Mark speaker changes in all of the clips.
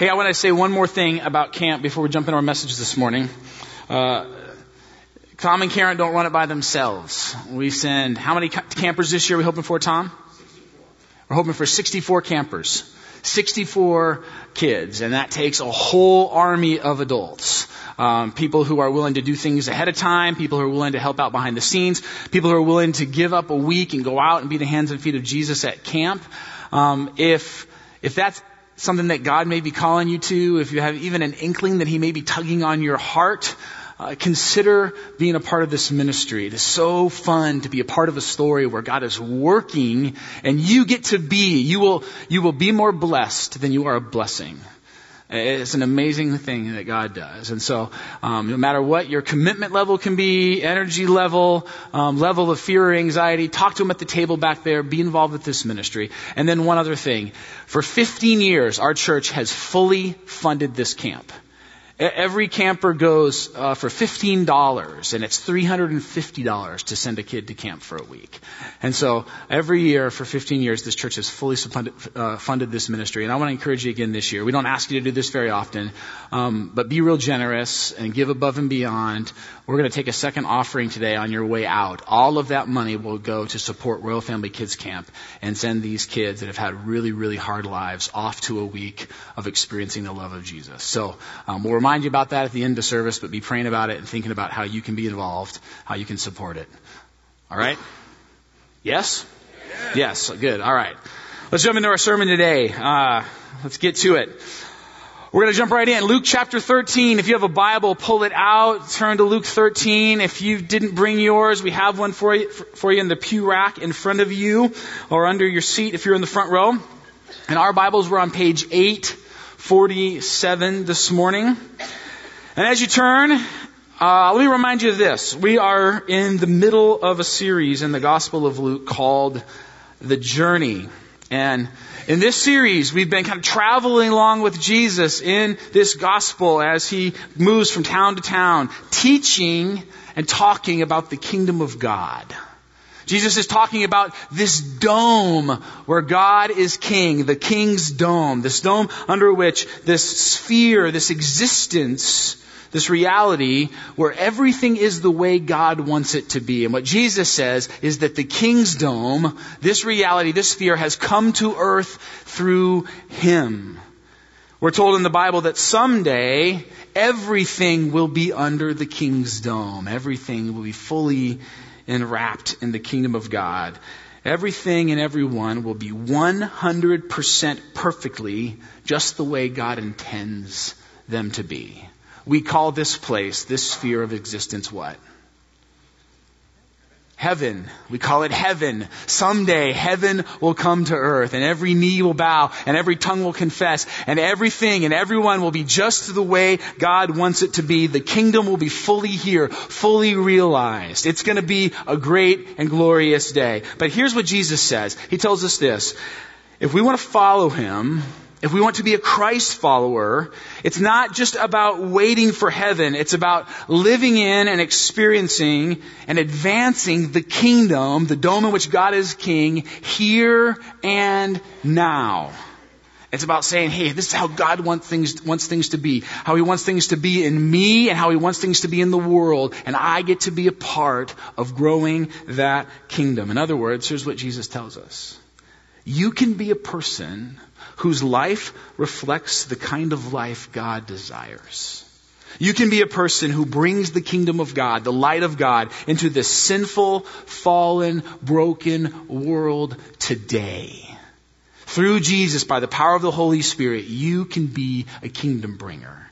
Speaker 1: Hey, I want to say one more thing about camp before we jump into our message this morning. Uh, Tom and Karen don't run it by themselves. We send how many campers this year? Are we hoping for, Tom? 64. We're hoping for 64 campers. 64 kids, and that takes a whole army of adults. Um, people who are willing to do things ahead of time, people who are willing to help out behind the scenes, people who are willing to give up a week and go out and be the hands and feet of Jesus at camp. Um, if if that's something that God may be calling you to, if you have even an inkling that He may be tugging on your heart, uh, consider being a part of this ministry. It is so fun to be a part of a story where God is working and you get to be, you will, you will be more blessed than you are a blessing. It's an amazing thing that God does. And so, um, no matter what your commitment level can be, energy level, um, level of fear or anxiety, talk to them at the table back there. Be involved with this ministry. And then one other thing. For 15 years, our church has fully funded this camp. Every camper goes uh, for $15, and it's $350 to send a kid to camp for a week. And so every year for 15 years, this church has fully funded, uh, funded this ministry. And I want to encourage you again this year. We don't ask you to do this very often, um, but be real generous and give above and beyond. We're going to take a second offering today on your way out. All of that money will go to support Royal Family Kids Camp and send these kids that have had really, really hard lives off to a week of experiencing the love of Jesus. So um, we'll remind remind you about that at the end of service, but be praying about it and thinking about how you can be involved, how you can support it. All right? Yes? Yes. Good. All right. Let's jump into our sermon today. Uh, let's get to it. We're going to jump right in. Luke chapter 13. If you have a Bible, pull it out. Turn to Luke 13. If you didn't bring yours, we have one for you, for you in the pew rack in front of you or under your seat if you're in the front row. And our Bibles were on page 8 47 this morning. And as you turn, uh, let me remind you of this. We are in the middle of a series in the Gospel of Luke called The Journey. And in this series, we've been kind of traveling along with Jesus in this gospel as he moves from town to town, teaching and talking about the kingdom of God. Jesus is talking about this dome where God is king, the king's dome, this dome under which this sphere, this existence, this reality where everything is the way God wants it to be. And what Jesus says is that the king's dome, this reality, this sphere has come to earth through him. We're told in the Bible that someday everything will be under the king's dome. Everything will be fully enwrapped in the kingdom of God. Everything and everyone will be 100% perfectly just the way God intends them to be. We call this place, this sphere of existence, what? Heaven. We call it heaven. Someday heaven will come to earth and every knee will bow and every tongue will confess and everything and everyone will be just the way God wants it to be. The kingdom will be fully here, fully realized. It's going to be a great and glorious day. But here's what Jesus says. He tells us this. If we want to follow him, if we want to be a Christ follower, it's not just about waiting for heaven. It's about living in and experiencing and advancing the kingdom, the dome in which God is king, here and now. It's about saying, hey, this is how God wants things, wants things to be. How He wants things to be in me and how He wants things to be in the world. And I get to be a part of growing that kingdom. In other words, here's what Jesus tells us. You can be a person whose life reflects the kind of life God desires. You can be a person who brings the kingdom of God, the light of God, into this sinful, fallen, broken world today. Through Jesus, by the power of the Holy Spirit, you can be a kingdom bringer.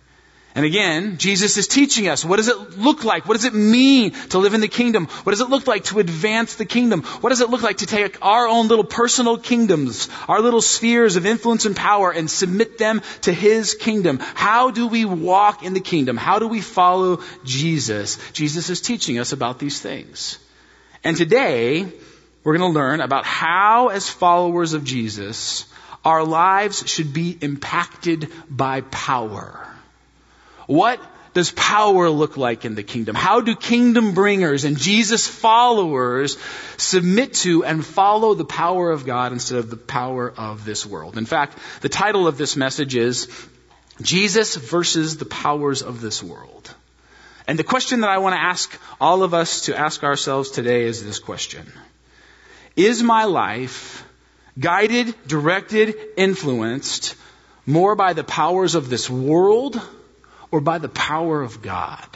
Speaker 1: And again, Jesus is teaching us what does it look like? What does it mean to live in the kingdom? What does it look like to advance the kingdom? What does it look like to take our own little personal kingdoms, our little spheres of influence and power and submit them to His kingdom? How do we walk in the kingdom? How do we follow Jesus? Jesus is teaching us about these things. And today, we're going to learn about how as followers of Jesus, our lives should be impacted by power. What does power look like in the kingdom? How do kingdom bringers and Jesus followers submit to and follow the power of God instead of the power of this world? In fact, the title of this message is Jesus versus the powers of this world. And the question that I want to ask all of us to ask ourselves today is this question. Is my life guided, directed, influenced more by the powers of this world or by the power of God?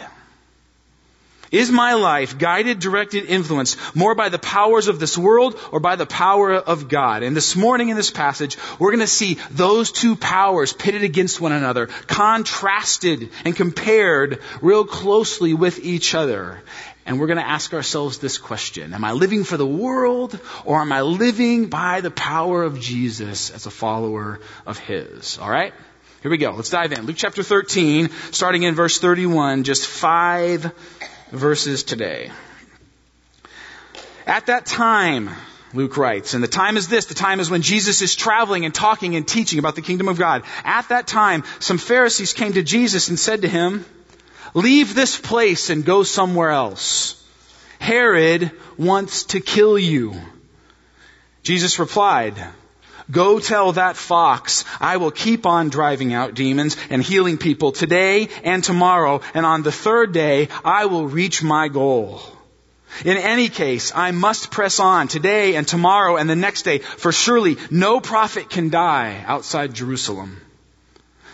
Speaker 1: Is my life guided, directed, influenced more by the powers of this world or by the power of God? And this morning in this passage, we're going to see those two powers pitted against one another, contrasted and compared real closely with each other. And we're going to ask ourselves this question. Am I living for the world or am I living by the power of Jesus as a follower of His? All right? Here we go. Let's dive in. Luke chapter 13, starting in verse 31, just five verses today. At that time, Luke writes, and the time is this, the time is when Jesus is traveling and talking and teaching about the kingdom of God. At that time, some Pharisees came to Jesus and said to him, leave this place and go somewhere else. Herod wants to kill you. Jesus replied, Go tell that fox, I will keep on driving out demons and healing people today and tomorrow, and on the third day, I will reach my goal. In any case, I must press on today and tomorrow and the next day, for surely no prophet can die outside Jerusalem.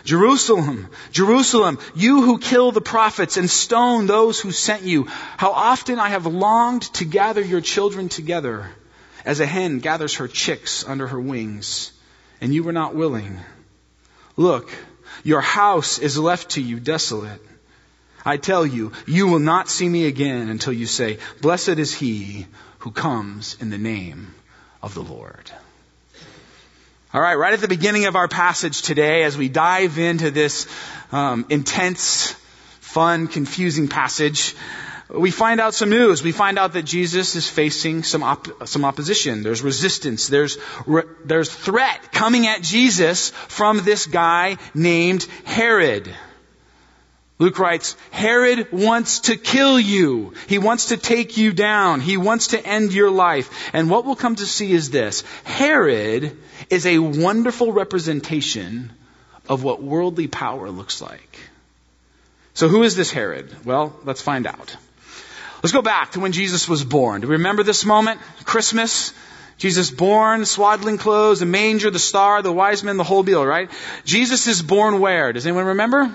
Speaker 1: Jerusalem, Jerusalem, you who kill the prophets and stone those who sent you, how often I have longed to gather your children together as a hen gathers her chicks under her wings, and you were not willing. Look, your house is left to you desolate. I tell you, you will not see me again until you say, Blessed is he who comes in the name of the Lord. All right, right at the beginning of our passage today, as we dive into this um, intense, fun, confusing passage, we find out some news. We find out that Jesus is facing some op- some opposition. There's resistance. There's re- there's threat coming at Jesus from this guy named Herod. Luke writes, Herod wants to kill you. He wants to take you down. He wants to end your life. And what we'll come to see is this. Herod is a wonderful representation of what worldly power looks like. So who is this Herod? Well, let's find out. Let's go back to when Jesus was born. Do we remember this moment? Christmas. Jesus born, swaddling clothes, the manger, the star, the wise men, the whole deal, right? Jesus is born where? Does anyone remember?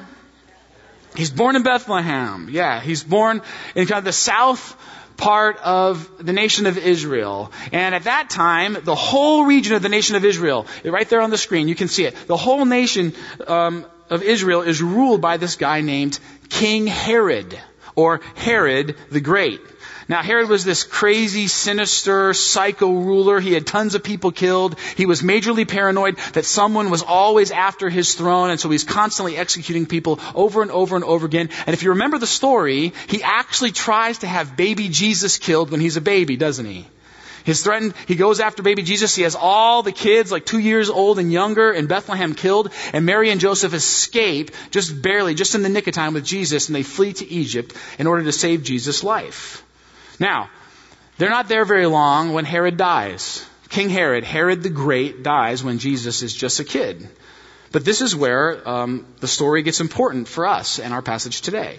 Speaker 1: He's born in Bethlehem. Yeah, he's born in kind of the south part of the nation of Israel. And at that time, the whole region of the nation of Israel, right there on the screen, you can see it. The whole nation um, of Israel is ruled by this guy named King Herod or Herod the Great. Now, Herod was this crazy, sinister, psycho ruler. He had tons of people killed. He was majorly paranoid that someone was always after his throne, and so he's constantly executing people over and over and over again. And if you remember the story, he actually tries to have baby Jesus killed when he's a baby, doesn't he? He's threatened, he goes after baby Jesus. He has all the kids, like two years old and younger, in Bethlehem killed. And Mary and Joseph escape just barely, just in the nick of time with Jesus, and they flee to Egypt in order to save Jesus' life. Now, they're not there very long when Herod dies. King Herod, Herod the Great, dies when Jesus is just a kid. But this is where um, the story gets important for us in our passage today.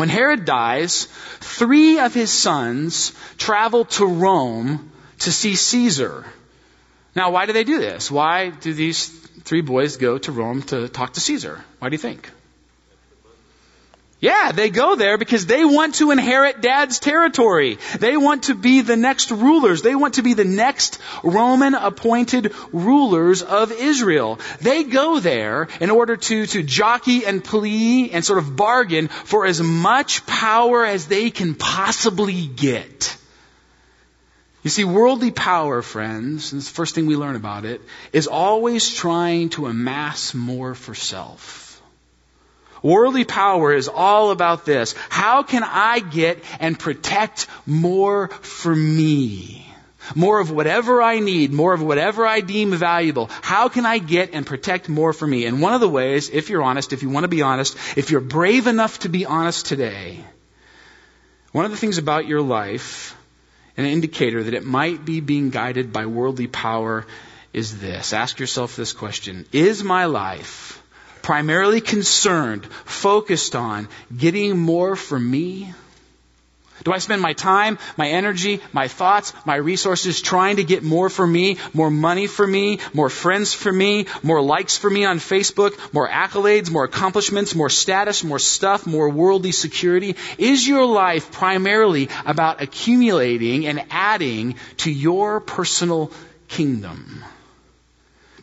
Speaker 1: When Herod dies, three of his sons travel to Rome to see Caesar. Now, why do they do this? Why do these three boys go to Rome to talk to Caesar? Why do you think? Yeah, they go there because they want to inherit dad's territory. They want to be the next rulers. They want to be the next Roman appointed rulers of Israel. They go there in order to, to jockey and plea and sort of bargain for as much power as they can possibly get. You see, worldly power, friends, and the first thing we learn about it, is always trying to amass more for self. Worldly power is all about this. How can I get and protect more for me? More of whatever I need, more of whatever I deem valuable. How can I get and protect more for me? And one of the ways, if you're honest, if you want to be honest, if you're brave enough to be honest today, one of the things about your life, an indicator that it might be being guided by worldly power, is this. Ask yourself this question Is my life primarily concerned, focused on getting more for me? Do I spend my time, my energy, my thoughts, my resources trying to get more for me, more money for me, more friends for me, more likes for me on Facebook, more accolades, more accomplishments, more status, more stuff, more worldly security? Is your life primarily about accumulating and adding to your personal kingdom?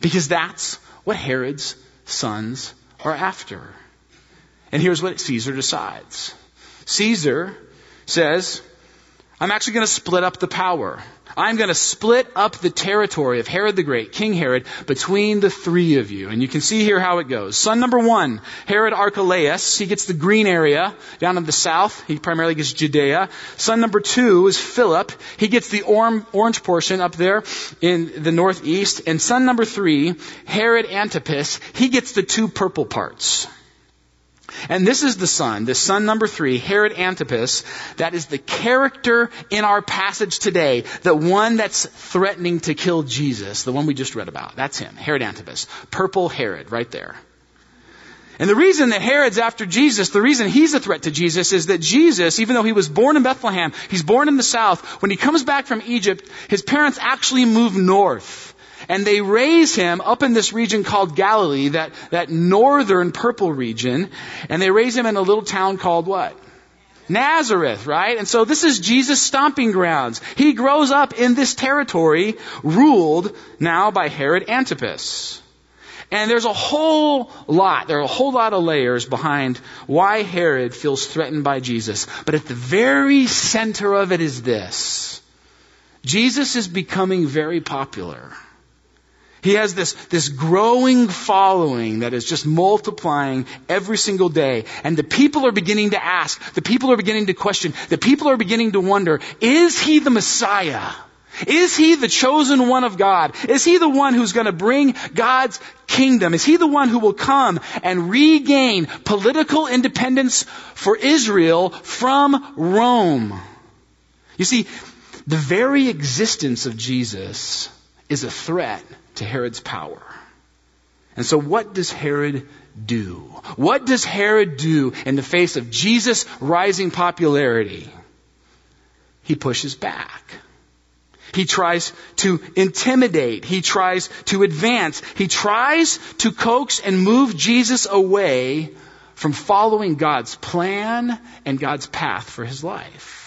Speaker 1: Because that's what Herod's sons are after. And here's what Caesar decides. Caesar says, I'm actually going to split up the power. I'm going to split up the territory of Herod the Great, King Herod, between the three of you. And you can see here how it goes. Son number one, Herod Archelaus. He gets the green area down in the south. He primarily gets Judea. Son number two is Philip. He gets the orange portion up there in the northeast. And son number three, Herod Antipas. He gets the two purple parts. And this is the son, the son number three, Herod Antipas, that is the character in our passage today, the one that's threatening to kill Jesus, the one we just read about. That's him, Herod Antipas. Purple Herod, right there. And the reason that Herod's after Jesus, the reason he's a threat to Jesus is that Jesus, even though he was born in Bethlehem, he's born in the south, when he comes back from Egypt, his parents actually move north. And they raise him up in this region called Galilee, that, that northern purple region, and they raise him in a little town called what? Nazareth, right? And so this is Jesus' stomping grounds. He grows up in this territory ruled now by Herod Antipas. And there's a whole lot, there are a whole lot of layers behind why Herod feels threatened by Jesus. But at the very center of it is this. Jesus is becoming very popular. He has this, this growing following that is just multiplying every single day. And the people are beginning to ask, the people are beginning to question, the people are beginning to wonder, is he the Messiah? Is he the chosen one of God? Is he the one who's going to bring God's kingdom? Is he the one who will come and regain political independence for Israel from Rome? You see, the very existence of Jesus is a threat to Herod's power. And so what does Herod do? What does Herod do in the face of Jesus' rising popularity? He pushes back. He tries to intimidate. He tries to advance. He tries to coax and move Jesus away from following God's plan and God's path for his life.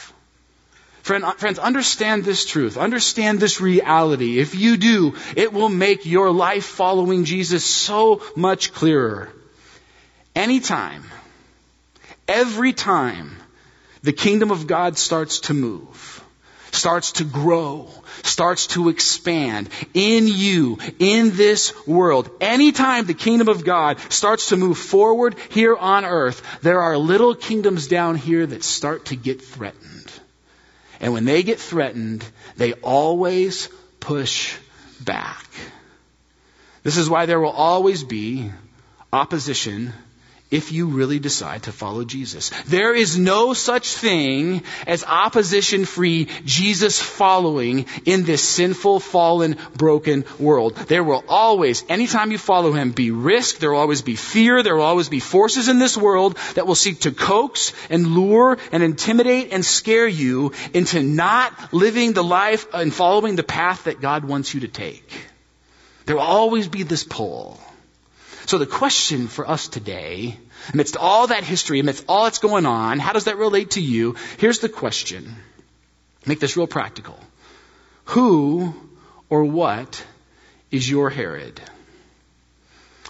Speaker 1: Friend, uh, friends, understand this truth. Understand this reality. If you do, it will make your life following Jesus so much clearer. Anytime, every time the kingdom of God starts to move, starts to grow, starts to expand in you, in this world. Anytime the kingdom of God starts to move forward here on earth, there are little kingdoms down here that start to get threatened. And when they get threatened, they always push back. This is why there will always be opposition if you really decide to follow Jesus. There is no such thing as opposition free Jesus following in this sinful, fallen, broken world. There will always, anytime you follow him, be risk. There will always be fear. There will always be forces in this world that will seek to coax and lure and intimidate and scare you into not living the life and following the path that God wants you to take. There will always be this pull. So the question for us today, amidst all that history, amidst all that's going on, how does that relate to you? Here's the question. Make this real practical. Who or what is your Herod?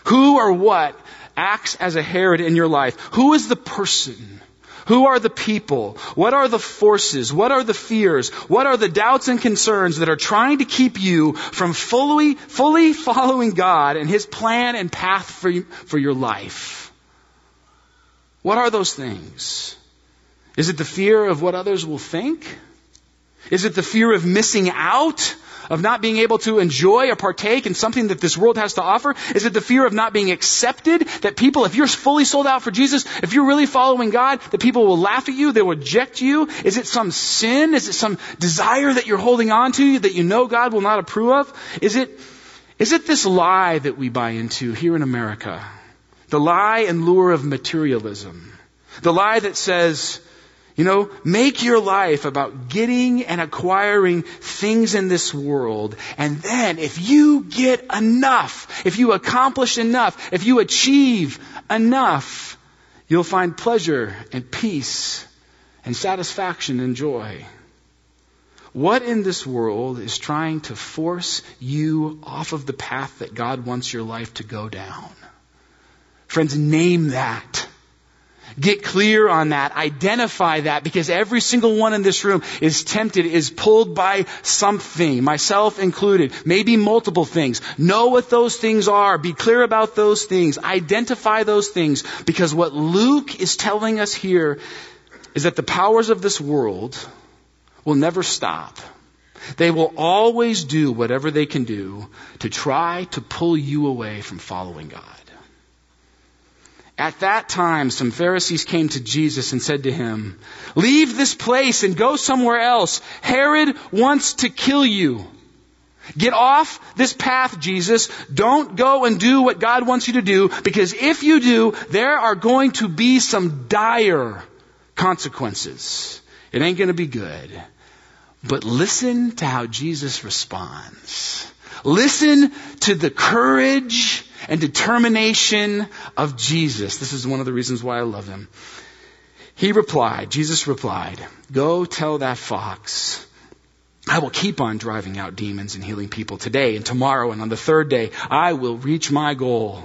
Speaker 1: Who or what acts as a Herod in your life? Who is the person who are the people? What are the forces? What are the fears? What are the doubts and concerns that are trying to keep you from fully, fully following God and His plan and path for, for your life? What are those things? Is it the fear of what others will think? Is it the fear of missing out? of not being able to enjoy or partake in something that this world has to offer? Is it the fear of not being accepted? That people, if you're fully sold out for Jesus, if you're really following God, that people will laugh at you, they will reject you? Is it some sin? Is it some desire that you're holding on to that you know God will not approve of? Is it, is it this lie that we buy into here in America? The lie and lure of materialism. The lie that says, you know, make your life about getting and acquiring things in this world. And then if you get enough, if you accomplish enough, if you achieve enough, you'll find pleasure and peace and satisfaction and joy. What in this world is trying to force you off of the path that God wants your life to go down? Friends, name that. Get clear on that. Identify that because every single one in this room is tempted, is pulled by something, myself included, maybe multiple things. Know what those things are. Be clear about those things. Identify those things because what Luke is telling us here is that the powers of this world will never stop. They will always do whatever they can do to try to pull you away from following God. At that time, some Pharisees came to Jesus and said to him, Leave this place and go somewhere else. Herod wants to kill you. Get off this path, Jesus. Don't go and do what God wants you to do, because if you do, there are going to be some dire consequences. It ain't going to be good. But listen to how Jesus responds. Listen to the courage and determination of Jesus. This is one of the reasons why I love him. He replied, Jesus replied, Go tell that fox, I will keep on driving out demons and healing people today and tomorrow and on the third day I will reach my goal.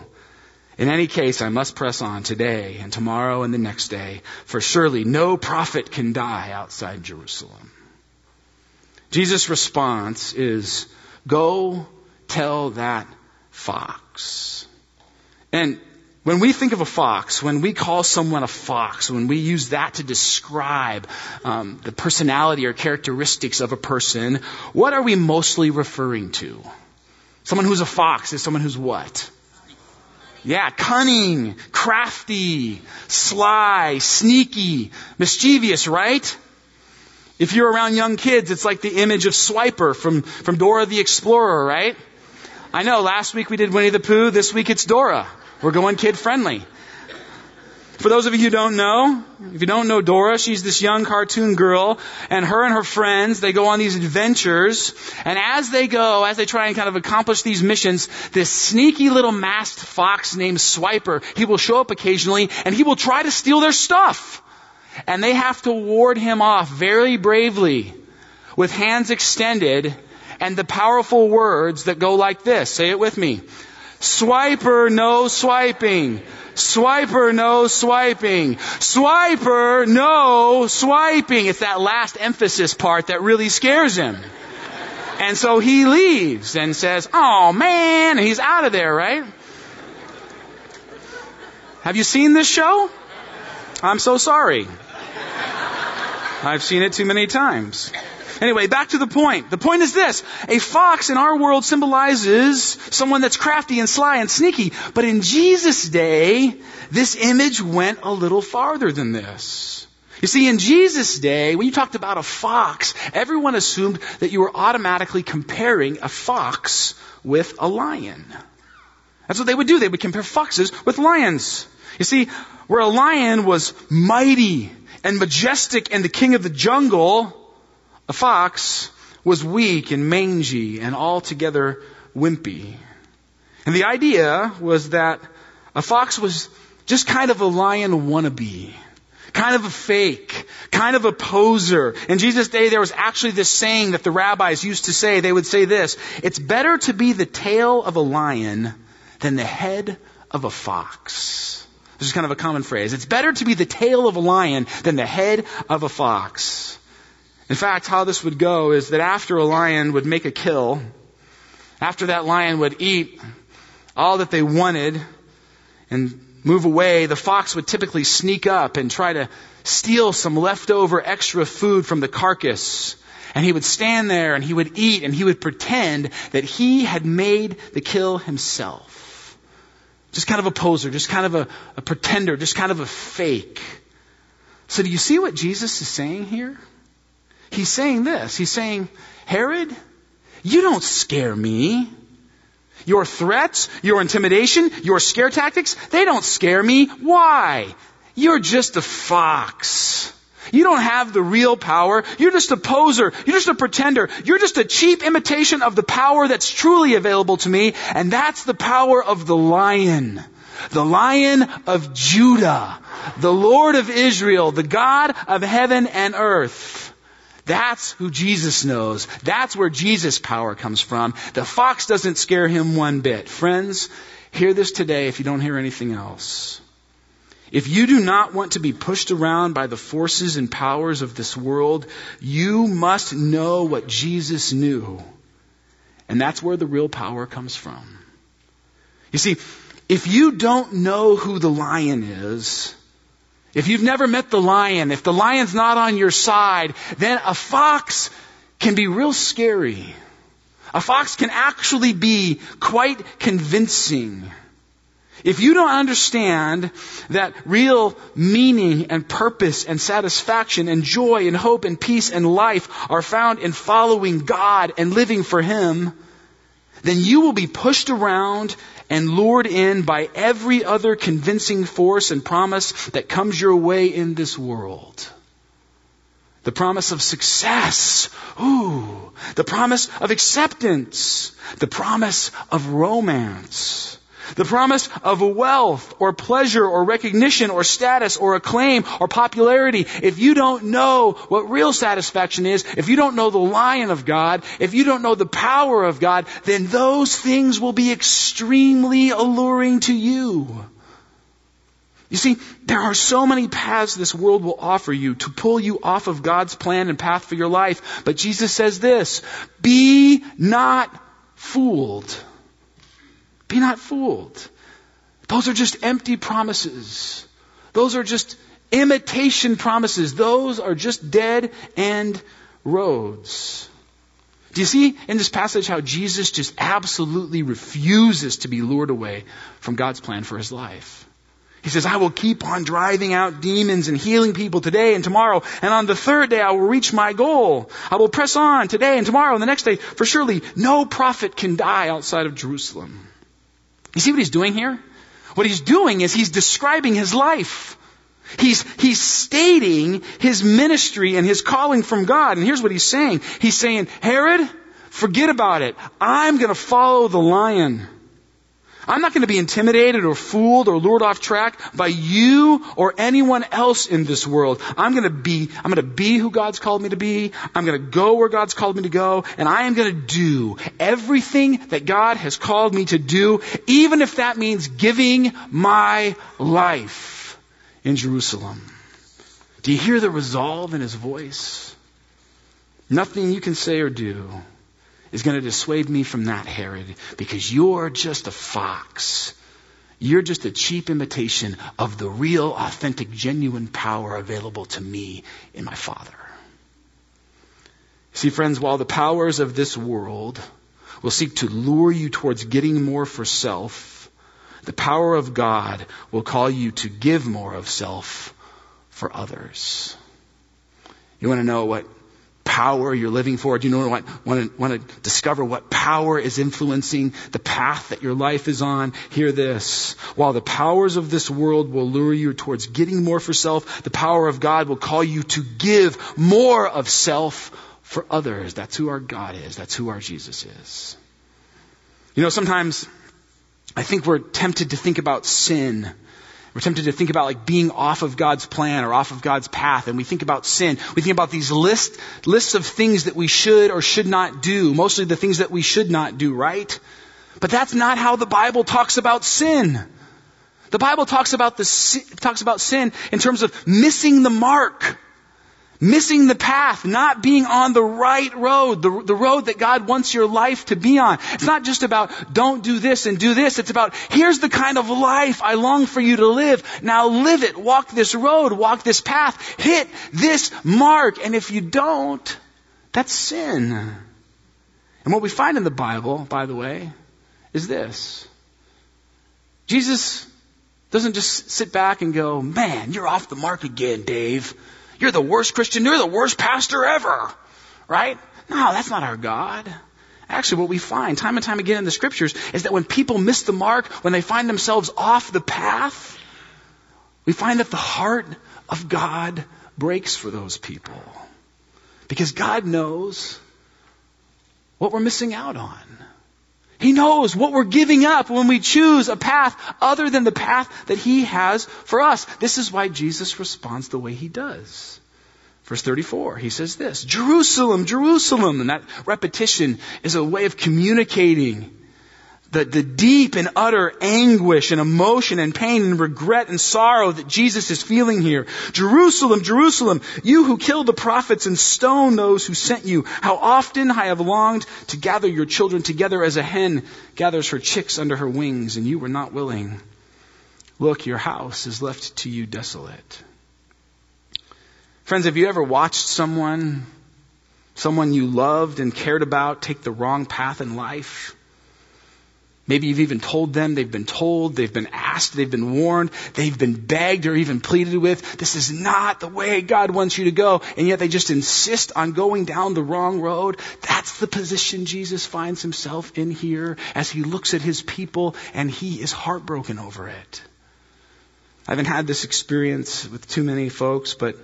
Speaker 1: In any case, I must press on today and tomorrow and the next day, for surely no prophet can die outside Jerusalem. Jesus' response is, Go tell that fox. And when we think of a fox, when we call someone a fox, when we use that to describe um, the personality or characteristics of a person, what are we mostly referring to? Someone who's a fox is someone who's what? Yeah, cunning, crafty, sly, sneaky, mischievous, right? If you're around young kids, it's like the image of Swiper from, from Dora the Explorer, right? I know, last week we did Winnie the Pooh, this week it's Dora. We're going kid friendly. For those of you who don't know, if you don't know Dora, she's this young cartoon girl, and her and her friends, they go on these adventures, and as they go, as they try and kind of accomplish these missions, this sneaky little masked fox named Swiper, he will show up occasionally, and he will try to steal their stuff. And they have to ward him off very bravely, with hands extended, and the powerful words that go like this. Say it with me. Swiper, no swiping. Swiper, no swiping. Swiper, no swiping. It's that last emphasis part that really scares him. And so he leaves and says, Oh man, and he's out of there, right? Have you seen this show? I'm so sorry. I've seen it too many times. Anyway, back to the point. The point is this. A fox in our world symbolizes someone that's crafty and sly and sneaky. But in Jesus' day, this image went a little farther than this. You see, in Jesus' day, when you talked about a fox, everyone assumed that you were automatically comparing a fox with a lion. That's what they would do. They would compare foxes with lions. You see, where a lion was mighty and majestic and the king of the jungle, a fox was weak and mangy and altogether wimpy. And the idea was that a fox was just kind of a lion wannabe. Kind of a fake, kind of a poser. In Jesus' day, there was actually this saying that the rabbis used to say. They would say this, it's better to be the tail of a lion than the head of a fox. This is kind of a common phrase. It's better to be the tail of a lion than the head of a fox. In fact, how this would go is that after a lion would make a kill, after that lion would eat all that they wanted and move away, the fox would typically sneak up and try to steal some leftover extra food from the carcass. And he would stand there and he would eat and he would pretend that he had made the kill himself. Just kind of a poser, just kind of a, a pretender, just kind of a fake. So do you see what Jesus is saying here? He's saying this. He's saying, Herod, you don't scare me. Your threats, your intimidation, your scare tactics, they don't scare me. Why? You're just a fox. You don't have the real power. You're just a poser. You're just a pretender. You're just a cheap imitation of the power that's truly available to me, and that's the power of the lion. The lion of Judah. The Lord of Israel. The God of heaven and earth. That's who Jesus knows. That's where Jesus' power comes from. The fox doesn't scare him one bit. Friends, hear this today if you don't hear anything else. If you do not want to be pushed around by the forces and powers of this world, you must know what Jesus knew. And that's where the real power comes from. You see, if you don't know who the lion is, if you've never met the lion, if the lion's not on your side, then a fox can be real scary. A fox can actually be quite convincing. If you don't understand that real meaning and purpose and satisfaction and joy and hope and peace and life are found in following God and living for Him, then you will be pushed around and lured in by every other convincing force and promise that comes your way in this world. The promise of success. Ooh. The promise of acceptance. The promise of romance. The promise of wealth or pleasure or recognition or status or acclaim or popularity. If you don't know what real satisfaction is, if you don't know the lion of God, if you don't know the power of God, then those things will be extremely alluring to you. You see, there are so many paths this world will offer you to pull you off of God's plan and path for your life. But Jesus says this, be not fooled. Be not fooled. Those are just empty promises. Those are just imitation promises. Those are just dead end roads. Do you see in this passage how Jesus just absolutely refuses to be lured away from God's plan for his life? He says, I will keep on driving out demons and healing people today and tomorrow, and on the third day I will reach my goal. I will press on today and tomorrow and the next day, for surely no prophet can die outside of Jerusalem. You see what he's doing here? What he's doing is he's describing his life. He's, he's stating his ministry and his calling from God. And here's what he's saying. He's saying, Herod, forget about it. I'm going to follow the lion. I'm not going to be intimidated or fooled or lured off track by you or anyone else in this world. I'm going to be, I'm going to be who God's called me to be. I'm going to go where God's called me to go. And I am going to do everything that God has called me to do, even if that means giving my life in Jerusalem. Do you hear the resolve in his voice? Nothing you can say or do is going to dissuade me from that, Herod, because you're just a fox. You're just a cheap imitation of the real, authentic, genuine power available to me in my Father. See, friends, while the powers of this world will seek to lure you towards getting more for self, the power of God will call you to give more of self for others. You want to know what power you're living for? Do you know what, want to, want to discover what power is influencing the path that your life is on? Hear this. While the powers of this world will lure you towards getting more for self, the power of God will call you to give more of self for others. That's who our God is. That's who our Jesus is. You know, sometimes I think we're tempted to think about sin we're tempted to think about like being off of God's plan or off of God's path, and we think about sin. We think about these list, lists of things that we should or should not do, mostly the things that we should not do, right? But that's not how the Bible talks about sin. The Bible talks about the talks about sin in terms of missing the mark. Missing the path, not being on the right road, the, the road that God wants your life to be on. It's not just about don't do this and do this. It's about here's the kind of life I long for you to live. Now live it. Walk this road. Walk this path. Hit this mark. And if you don't, that's sin. And what we find in the Bible, by the way, is this. Jesus doesn't just sit back and go, man, you're off the mark again, Dave. You're the worst Christian. You're the worst pastor ever. Right? No, that's not our God. Actually, what we find time and time again in the scriptures is that when people miss the mark, when they find themselves off the path, we find that the heart of God breaks for those people. Because God knows what we're missing out on. He knows what we're giving up when we choose a path other than the path that He has for us. This is why Jesus responds the way He does. Verse 34, he says this, Jerusalem, Jerusalem. And that repetition is a way of communicating the, the deep and utter anguish and emotion and pain and regret and sorrow that Jesus is feeling here. Jerusalem, Jerusalem, you who killed the prophets and stoned those who sent you. How often I have longed to gather your children together as a hen gathers her chicks under her wings, and you were not willing. Look, your house is left to you desolate. Friends, have you ever watched someone, someone you loved and cared about, take the wrong path in life? Maybe you've even told them, they've been told, they've been asked, they've been warned, they've been begged or even pleaded with. This is not the way God wants you to go. And yet they just insist on going down the wrong road. That's the position Jesus finds himself in here as he looks at his people and he is heartbroken over it. I haven't had this experience with too many folks, but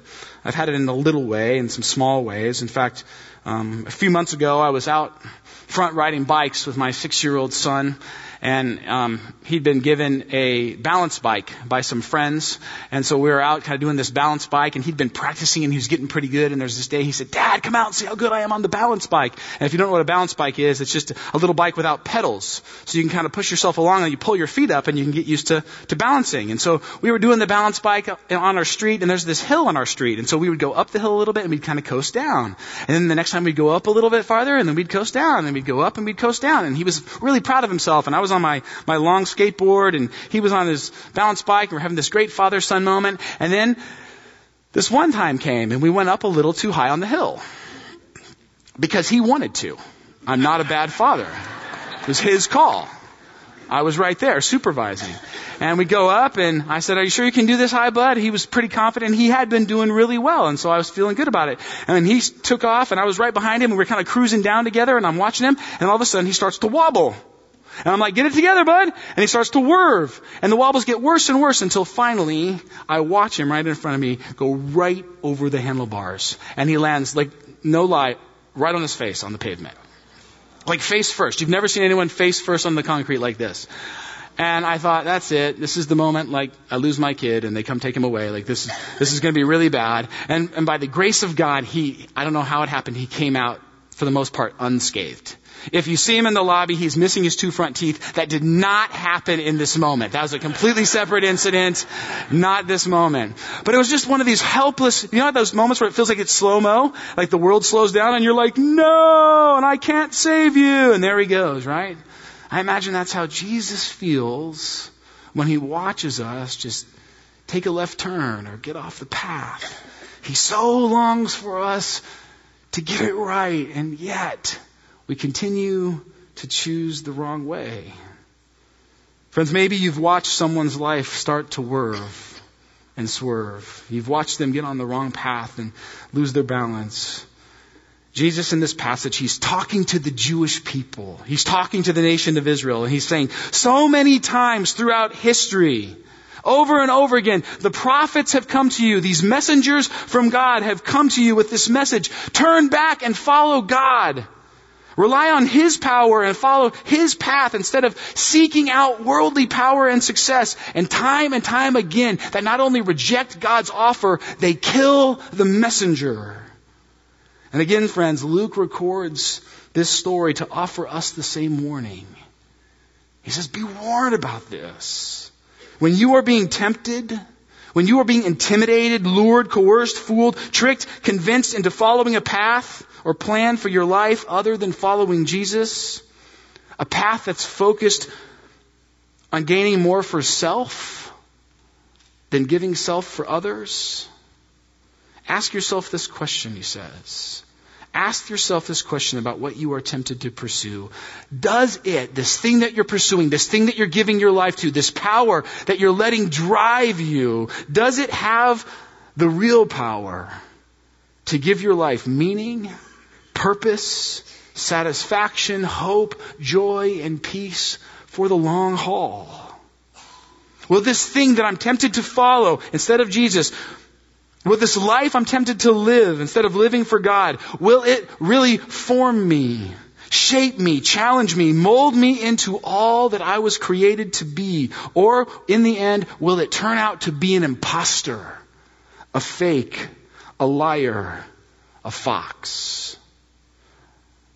Speaker 1: I've had it in a little way, in some small ways. In fact, um, a few months ago, I was out front riding bikes with my six-year-old son, and um, he'd been given a balance bike by some friends, and so we were out kind of doing this balance bike, and he'd been practicing, and he was getting pretty good. And there's this day he said, "Dad, come out and see how good I am on the balance bike." And if you don't know what a balance bike is, it's just a little bike without pedals, so you can kind of push yourself along, and you pull your feet up, and you can get used to to balancing. And so we were doing the balance bike on our street, and there's this hill on our street, and so we would go up the hill a little bit, and we'd kind of coast down. And then the next time we'd go up a little bit farther, and then we'd coast down, and we'd go up, and we'd coast down. And he was really proud of himself, and I was on my my long skateboard and he was on his balance bike and we're having this great father son moment. And then this one time came and we went up a little too high on the hill because he wanted to. I'm not a bad father. It was his call. I was right there supervising. And we go up and I said, are you sure you can do this high, bud? He was pretty confident. He had been doing really well. And so I was feeling good about it. And he took off and I was right behind him and we were kind of cruising down together and I'm watching him and all of a sudden he starts to wobble. And I'm like, get it together, bud. And he starts to whirve. And the wobbles get worse and worse until finally I watch him right in front of me go right over the handlebars. And he lands, like, no lie, right on his face on the pavement. Like face first. You've never seen anyone face first on the concrete like this. And I thought, that's it. This is the moment, like, I lose my kid and they come take him away. Like, this is, this is gonna be really bad. And, and by the grace of God, he, I don't know how it happened, he came out, for the most part, unscathed. If you see him in the lobby, he's missing his two front teeth. That did not happen in this moment. That was a completely separate incident, not this moment. But it was just one of these helpless, you know those moments where it feels like it's slow-mo? Like the world slows down and you're like, no, and I can't save you. And there he goes, right? I imagine that's how Jesus feels when he watches us just take a left turn or get off the path. He so longs for us to get it right, and yet, we continue to choose the wrong way. Friends, maybe you've watched someone's life start to whirve and swerve. You've watched them get on the wrong path and lose their balance. Jesus in this passage, he's talking to the Jewish people. He's talking to the nation of Israel and he's saying, so many times throughout history, over and over again, the prophets have come to you. These messengers from God have come to you with this message. Turn back and follow God. Rely on His power and follow His path instead of seeking out worldly power and success. And time and time again, that not only reject God's offer, they kill the messenger. And again, friends, Luke records this story to offer us the same warning. He says, be warned about this. When you are being tempted, when you are being intimidated, lured, coerced, fooled, tricked, convinced into following a path or plan for your life other than following Jesus, a path that's focused on gaining more for self than giving self for others, ask yourself this question, he says. Ask yourself this question about what you are tempted to pursue. Does it, this thing that you're pursuing, this thing that you're giving your life to, this power that you're letting drive you, does it have the real power to give your life meaning, purpose, satisfaction, hope, joy, and peace for the long haul? Will this thing that I'm tempted to follow instead of Jesus, will this life I'm tempted to live instead of living for God, will it really form me, shape me, challenge me, mold me into all that I was created to be? Or in the end, will it turn out to be an impostor, a fake, a liar, a fox,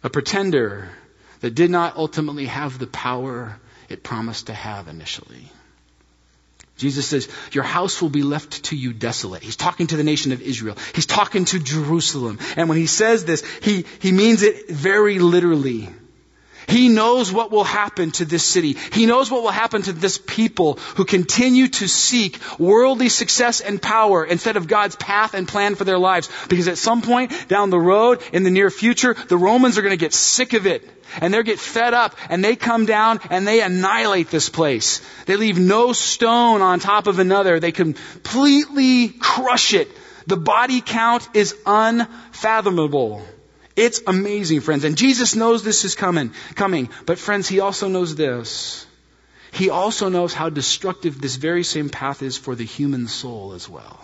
Speaker 1: a pretender that did not ultimately have the power it promised to have initially. Jesus says, Your house will be left to you desolate. He's talking to the nation of Israel. He's talking to Jerusalem. And when he says this, he, he means it very literally. He knows what will happen to this city. He knows what will happen to this people who continue to seek worldly success and power instead of God's path and plan for their lives. Because at some point down the road in the near future, the Romans are going to get sick of it and they get fed up and they come down and they annihilate this place. They leave no stone on top of another. They completely crush it. The body count is unfathomable. It's amazing, friends. And Jesus knows this is coming, coming. But friends, he also knows this. He also knows how destructive this very same path is for the human soul as well.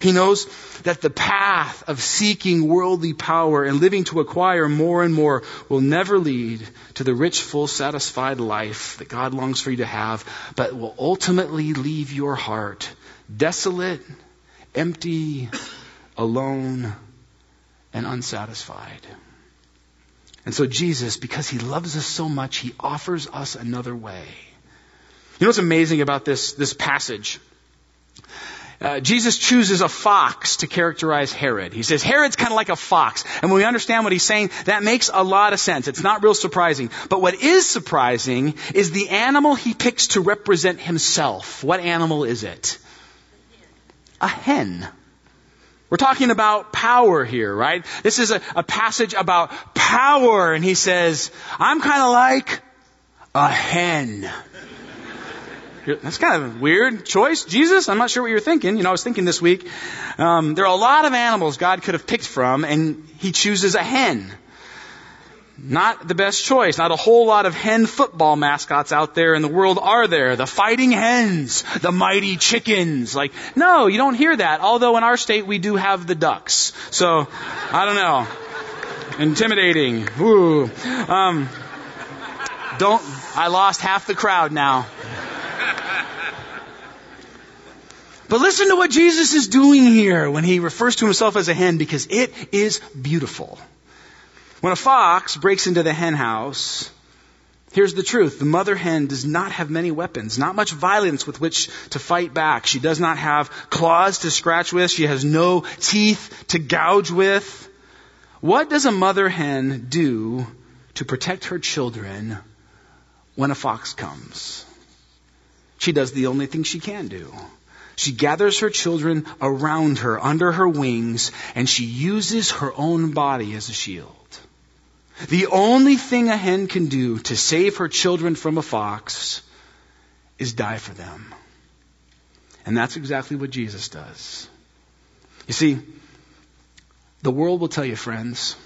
Speaker 1: He knows that the path of seeking worldly power and living to acquire more and more will never lead to the rich, full, satisfied life that God longs for you to have, but will ultimately leave your heart desolate, empty, alone, and unsatisfied. And so Jesus, because he loves us so much, he offers us another way. You know what's amazing about this, this passage? Uh, Jesus chooses a fox to characterize Herod. He says, Herod's kind of like a fox. And when we understand what he's saying, that makes a lot of sense. It's not real surprising. But what is surprising is the animal he picks to represent himself. What animal is it? A hen. We're talking about power here, right? This is a, a passage about power, and he says, I'm kind of like a hen. That's kind of a weird choice, Jesus. I'm not sure what you're thinking. You know, I was thinking this week. Um, there are a lot of animals God could have picked from, and He chooses a hen. Not the best choice. Not a whole lot of hen football mascots out there in the world are there. The fighting hens, the mighty chickens. Like, no, you don't hear that. Although in our state we do have the ducks. So, I don't know. Intimidating. Ooh. Um, don't, I lost half the crowd now. But listen to what Jesus is doing here when he refers to himself as a hen because it is beautiful. When a fox breaks into the hen house, here's the truth. The mother hen does not have many weapons, not much violence with which to fight back. She does not have claws to scratch with. She has no teeth to gouge with. What does a mother hen do to protect her children when a fox comes? She does the only thing she can do. She gathers her children around her, under her wings, and she uses her own body as a shield. The only thing a hen can do to save her children from a fox is die for them. And that's exactly what Jesus does. You see, the world will tell you, friends,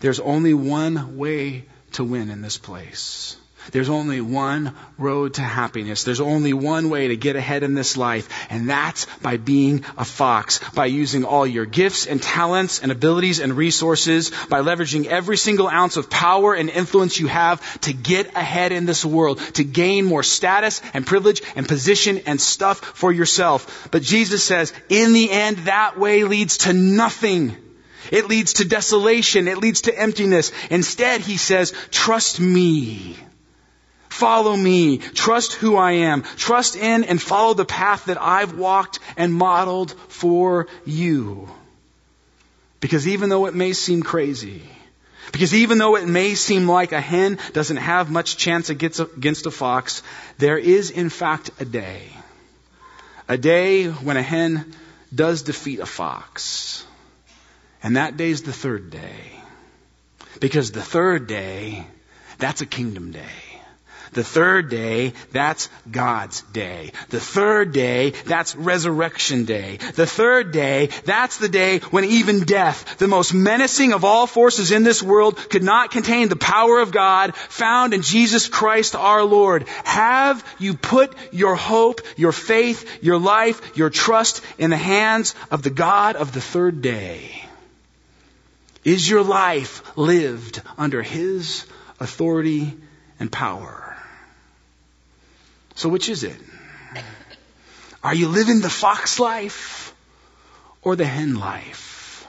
Speaker 1: there's only one way to win in this place. There's only one road to happiness. There's only one way to get ahead in this life, and that's by being a fox, by using all your gifts and talents and abilities and resources, by leveraging every single ounce of power and influence you have to get ahead in this world, to gain more status and privilege and position and stuff for yourself. But Jesus says, in the end, that way leads to nothing. It leads to desolation. It leads to emptiness. Instead, he says, trust me. Follow me. Trust who I am. Trust in and follow the path that I've walked and modeled for you. Because even though it may seem crazy, because even though it may seem like a hen doesn't have much chance against a fox, there is in fact a day. A day when a hen does defeat a fox. And that day is the third day. Because the third day, that's a kingdom day. The third day, that's God's day. The third day, that's resurrection day. The third day, that's the day when even death, the most menacing of all forces in this world, could not contain the power of God found in Jesus Christ our Lord. Have you put your hope, your faith, your life, your trust in the hands of the God of the third day? Is your life lived under His authority and power? So which is it? Are you living the fox life or the hen life?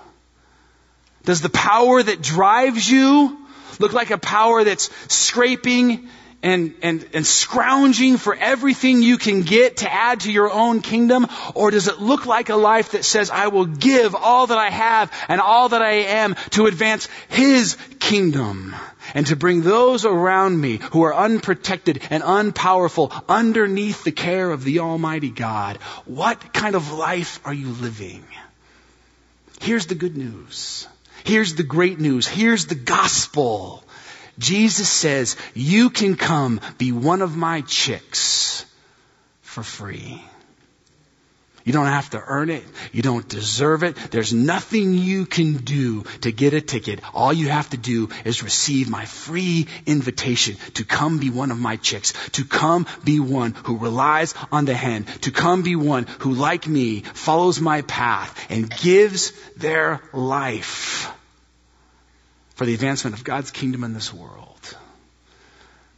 Speaker 1: Does the power that drives you look like a power that's scraping and, and, and scrounging for everything you can get to add to your own kingdom? Or does it look like a life that says, I will give all that I have and all that I am to advance His kingdom and to bring those around me who are unprotected and unpowerful underneath the care of the Almighty God? What kind of life are you living? Here's the good news. Here's the great news. Here's the gospel. Jesus says, you can come be one of my chicks for free. You don't have to earn it. You don't deserve it. There's nothing you can do to get a ticket. All you have to do is receive my free invitation to come be one of my chicks, to come be one who relies on the hen, to come be one who, like me, follows my path and gives their life for the advancement of God's kingdom in this world.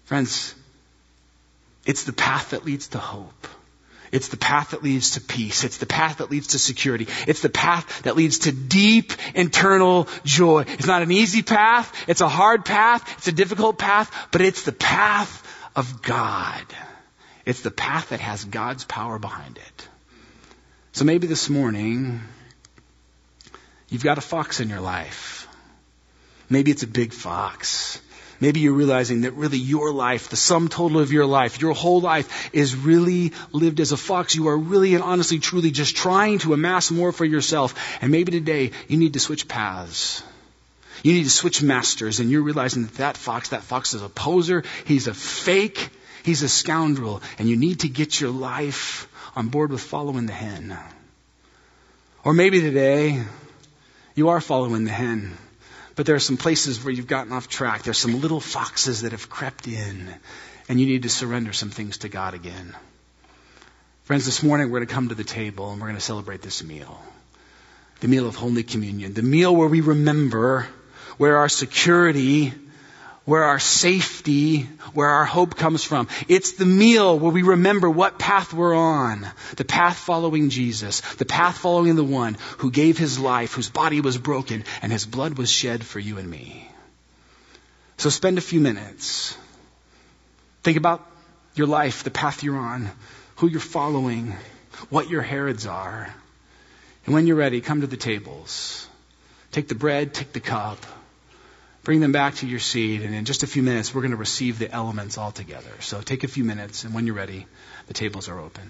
Speaker 1: Friends, it's the path that leads to hope. It's the path that leads to peace. It's the path that leads to security. It's the path that leads to deep internal joy. It's not an easy path. It's a hard path. It's a difficult path, but it's the path of God. It's the path that has God's power behind it. So maybe this morning, you've got a fox in your life. Maybe it's a big fox. Maybe you're realizing that really your life, the sum total of your life, your whole life is really lived as a fox. You are really and honestly, truly just trying to amass more for yourself. And maybe today you need to switch paths. You need to switch masters and you're realizing that that fox, that fox is a poser. He's a fake. He's a scoundrel. And you need to get your life on board with following the hen. Or maybe today you are following the hen but there are some places where you've gotten off track. There's some little foxes that have crept in, and you need to surrender some things to God again. Friends, this morning we're going to come to the table and we're going to celebrate this meal. The meal of Holy Communion. The meal where we remember where our security where our safety, where our hope comes from. It's the meal where we remember what path we're on. The path following Jesus. The path following the one who gave his life, whose body was broken, and his blood was shed for you and me. So spend a few minutes. Think about your life, the path you're on, who you're following, what your Herods are. And when you're ready, come to the tables. Take the bread, take the cup. Bring them back to your seat, and in just a few minutes, we're going to receive the elements all together. So take a few minutes, and when you're ready, the tables are open.